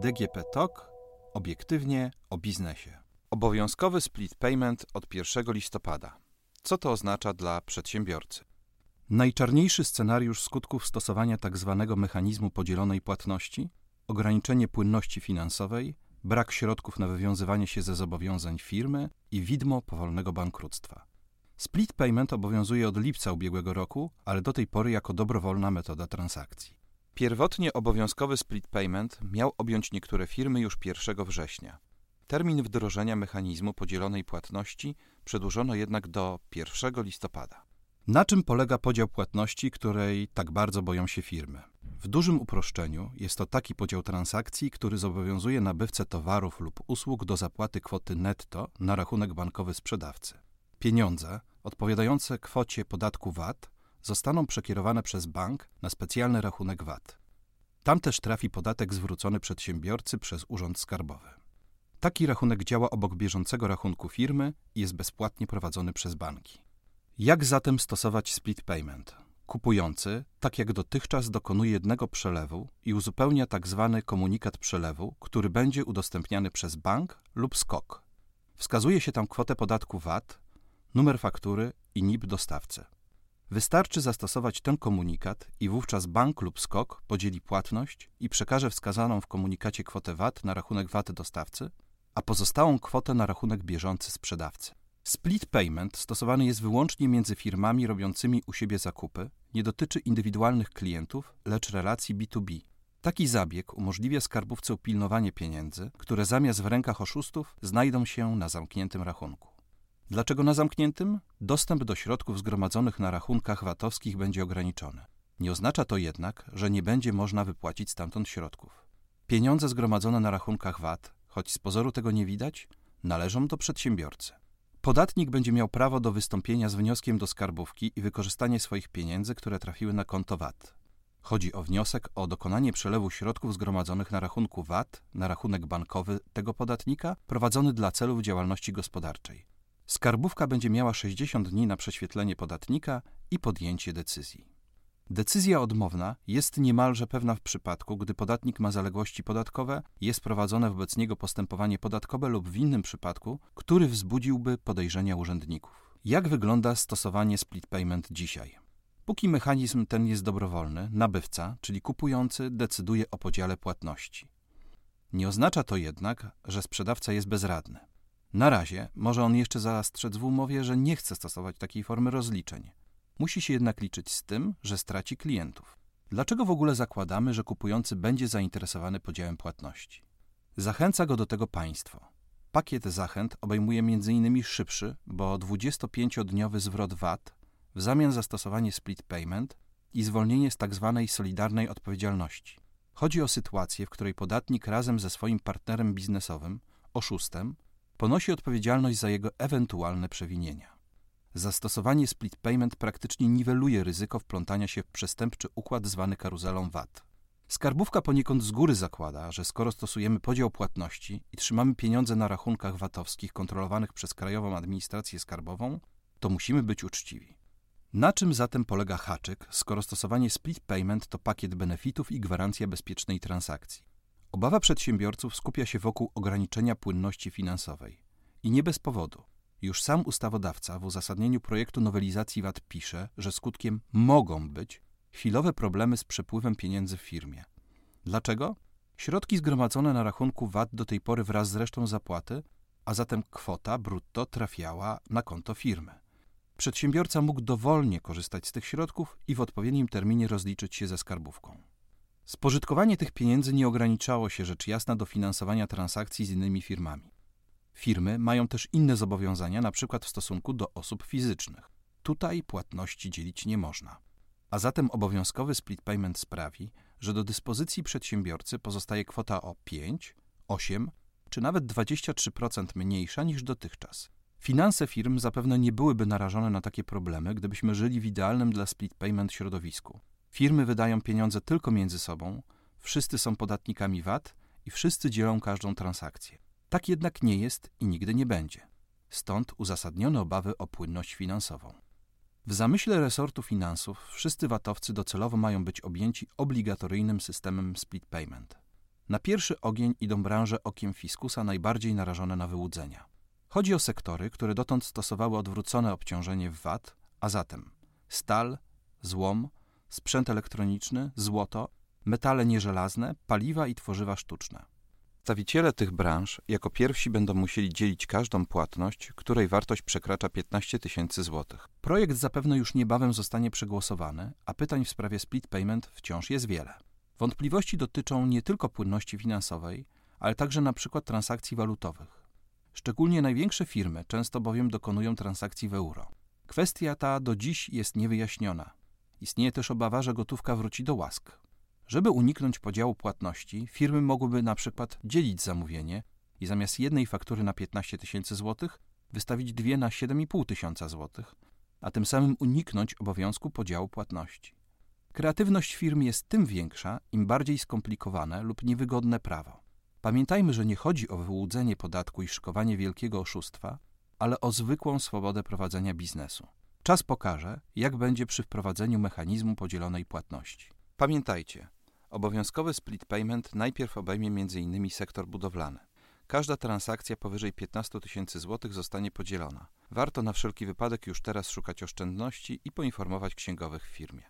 DGP TOK obiektywnie o biznesie. Obowiązkowy split payment od 1 listopada. Co to oznacza dla przedsiębiorcy? Najczarniejszy scenariusz skutków stosowania tzw. Tak mechanizmu podzielonej płatności, ograniczenie płynności finansowej, brak środków na wywiązywanie się ze zobowiązań firmy i widmo powolnego bankructwa. Split payment obowiązuje od lipca ubiegłego roku, ale do tej pory jako dobrowolna metoda transakcji. Pierwotnie obowiązkowy split payment miał objąć niektóre firmy już 1 września. Termin wdrożenia mechanizmu podzielonej płatności przedłużono jednak do 1 listopada. Na czym polega podział płatności, której tak bardzo boją się firmy? W dużym uproszczeniu jest to taki podział transakcji, który zobowiązuje nabywcę towarów lub usług do zapłaty kwoty netto na rachunek bankowy sprzedawcy. Pieniądze odpowiadające kwocie podatku VAT zostaną przekierowane przez bank na specjalny rachunek VAT. Tam też trafi podatek zwrócony przedsiębiorcy przez Urząd Skarbowy. Taki rachunek działa obok bieżącego rachunku firmy i jest bezpłatnie prowadzony przez banki. Jak zatem stosować split payment? Kupujący, tak jak dotychczas, dokonuje jednego przelewu i uzupełnia tzw. Tak komunikat przelewu, który będzie udostępniany przez bank lub skok. Wskazuje się tam kwotę podatku VAT, numer faktury i NIP dostawcy. Wystarczy zastosować ten komunikat i wówczas bank lub skok podzieli płatność i przekaże wskazaną w komunikacie kwotę VAT na rachunek VAT dostawcy, a pozostałą kwotę na rachunek bieżący sprzedawcy. Split payment stosowany jest wyłącznie między firmami robiącymi u siebie zakupy, nie dotyczy indywidualnych klientów, lecz relacji B2B. Taki zabieg umożliwia skarbówce upilnowanie pieniędzy, które zamiast w rękach oszustów znajdą się na zamkniętym rachunku. Dlaczego na zamkniętym? Dostęp do środków zgromadzonych na rachunkach VAT-owskich będzie ograniczony. Nie oznacza to jednak, że nie będzie można wypłacić stamtąd środków. Pieniądze zgromadzone na rachunkach VAT, choć z pozoru tego nie widać, należą do przedsiębiorcy. Podatnik będzie miał prawo do wystąpienia z wnioskiem do skarbówki i wykorzystanie swoich pieniędzy, które trafiły na konto VAT. Chodzi o wniosek o dokonanie przelewu środków zgromadzonych na rachunku VAT na rachunek bankowy tego podatnika prowadzony dla celów działalności gospodarczej. Skarbówka będzie miała 60 dni na prześwietlenie podatnika i podjęcie decyzji. Decyzja odmowna jest niemalże pewna w przypadku, gdy podatnik ma zaległości podatkowe, jest prowadzone wobec niego postępowanie podatkowe lub w innym przypadku, który wzbudziłby podejrzenia urzędników. Jak wygląda stosowanie split payment dzisiaj? Póki mechanizm ten jest dobrowolny, nabywca, czyli kupujący, decyduje o podziale płatności. Nie oznacza to jednak, że sprzedawca jest bezradny. Na razie może on jeszcze zastrzec w umowie, że nie chce stosować takiej formy rozliczeń. Musi się jednak liczyć z tym, że straci klientów. Dlaczego w ogóle zakładamy, że kupujący będzie zainteresowany podziałem płatności? Zachęca go do tego państwo. Pakiet zachęt obejmuje m.in. szybszy, bo 25-dniowy zwrot VAT w zamian za stosowanie split payment i zwolnienie z tzw. Tak solidarnej odpowiedzialności. Chodzi o sytuację, w której podatnik razem ze swoim partnerem biznesowym, oszustem, ponosi odpowiedzialność za jego ewentualne przewinienia. Zastosowanie split payment praktycznie niweluje ryzyko wplątania się w przestępczy układ zwany karuzelą VAT. Skarbówka poniekąd z góry zakłada, że skoro stosujemy podział płatności i trzymamy pieniądze na rachunkach VAT-owskich kontrolowanych przez Krajową Administrację Skarbową, to musimy być uczciwi. Na czym zatem polega haczyk, skoro stosowanie split payment to pakiet benefitów i gwarancja bezpiecznej transakcji? Obawa przedsiębiorców skupia się wokół ograniczenia płynności finansowej. I nie bez powodu. Już sam ustawodawca w uzasadnieniu projektu nowelizacji VAT pisze, że skutkiem mogą być chwilowe problemy z przepływem pieniędzy w firmie. Dlaczego? Środki zgromadzone na rachunku VAT do tej pory wraz z resztą zapłaty, a zatem kwota brutto trafiała na konto firmy. Przedsiębiorca mógł dowolnie korzystać z tych środków i w odpowiednim terminie rozliczyć się ze skarbówką. Spożytkowanie tych pieniędzy nie ograniczało się rzecz jasna do finansowania transakcji z innymi firmami. Firmy mają też inne zobowiązania, na przykład w stosunku do osób fizycznych. Tutaj płatności dzielić nie można. A zatem obowiązkowy split payment sprawi, że do dyspozycji przedsiębiorcy pozostaje kwota o 5, 8 czy nawet 23% mniejsza niż dotychczas. Finanse firm zapewne nie byłyby narażone na takie problemy, gdybyśmy żyli w idealnym dla split payment środowisku. Firmy wydają pieniądze tylko między sobą, wszyscy są podatnikami VAT i wszyscy dzielą każdą transakcję. Tak jednak nie jest i nigdy nie będzie. Stąd uzasadnione obawy o płynność finansową. W zamyśle resortu finansów wszyscy VAT-owcy docelowo mają być objęci obligatoryjnym systemem split payment. Na pierwszy ogień idą branże okiem fiskusa najbardziej narażone na wyłudzenia. Chodzi o sektory, które dotąd stosowały odwrócone obciążenie w VAT, a zatem stal, złom, sprzęt elektroniczny, złoto, metale nieżelazne, paliwa i tworzywa sztuczne. Przedstawiciele tych branż jako pierwsi będą musieli dzielić każdą płatność, której wartość przekracza 15 tysięcy złotych. Projekt zapewne już niebawem zostanie przegłosowany, a pytań w sprawie split payment wciąż jest wiele. Wątpliwości dotyczą nie tylko płynności finansowej, ale także przykład transakcji walutowych. Szczególnie największe firmy często bowiem dokonują transakcji w euro. Kwestia ta do dziś jest niewyjaśniona. Istnieje też obawa, że gotówka wróci do łask. Żeby uniknąć podziału płatności, firmy mogłyby na przykład dzielić zamówienie i zamiast jednej faktury na 15 tysięcy złotych wystawić dwie na 7,5 tysiąca złotych, a tym samym uniknąć obowiązku podziału płatności. Kreatywność firm jest tym większa, im bardziej skomplikowane lub niewygodne prawo. Pamiętajmy, że nie chodzi o wyłudzenie podatku i szykowanie wielkiego oszustwa, ale o zwykłą swobodę prowadzenia biznesu. Czas pokaże, jak będzie przy wprowadzeniu mechanizmu podzielonej płatności. Pamiętajcie, obowiązkowy split payment najpierw obejmie m.in. sektor budowlany. Każda transakcja powyżej 15 tysięcy złotych zostanie podzielona. Warto na wszelki wypadek już teraz szukać oszczędności i poinformować księgowych w firmie.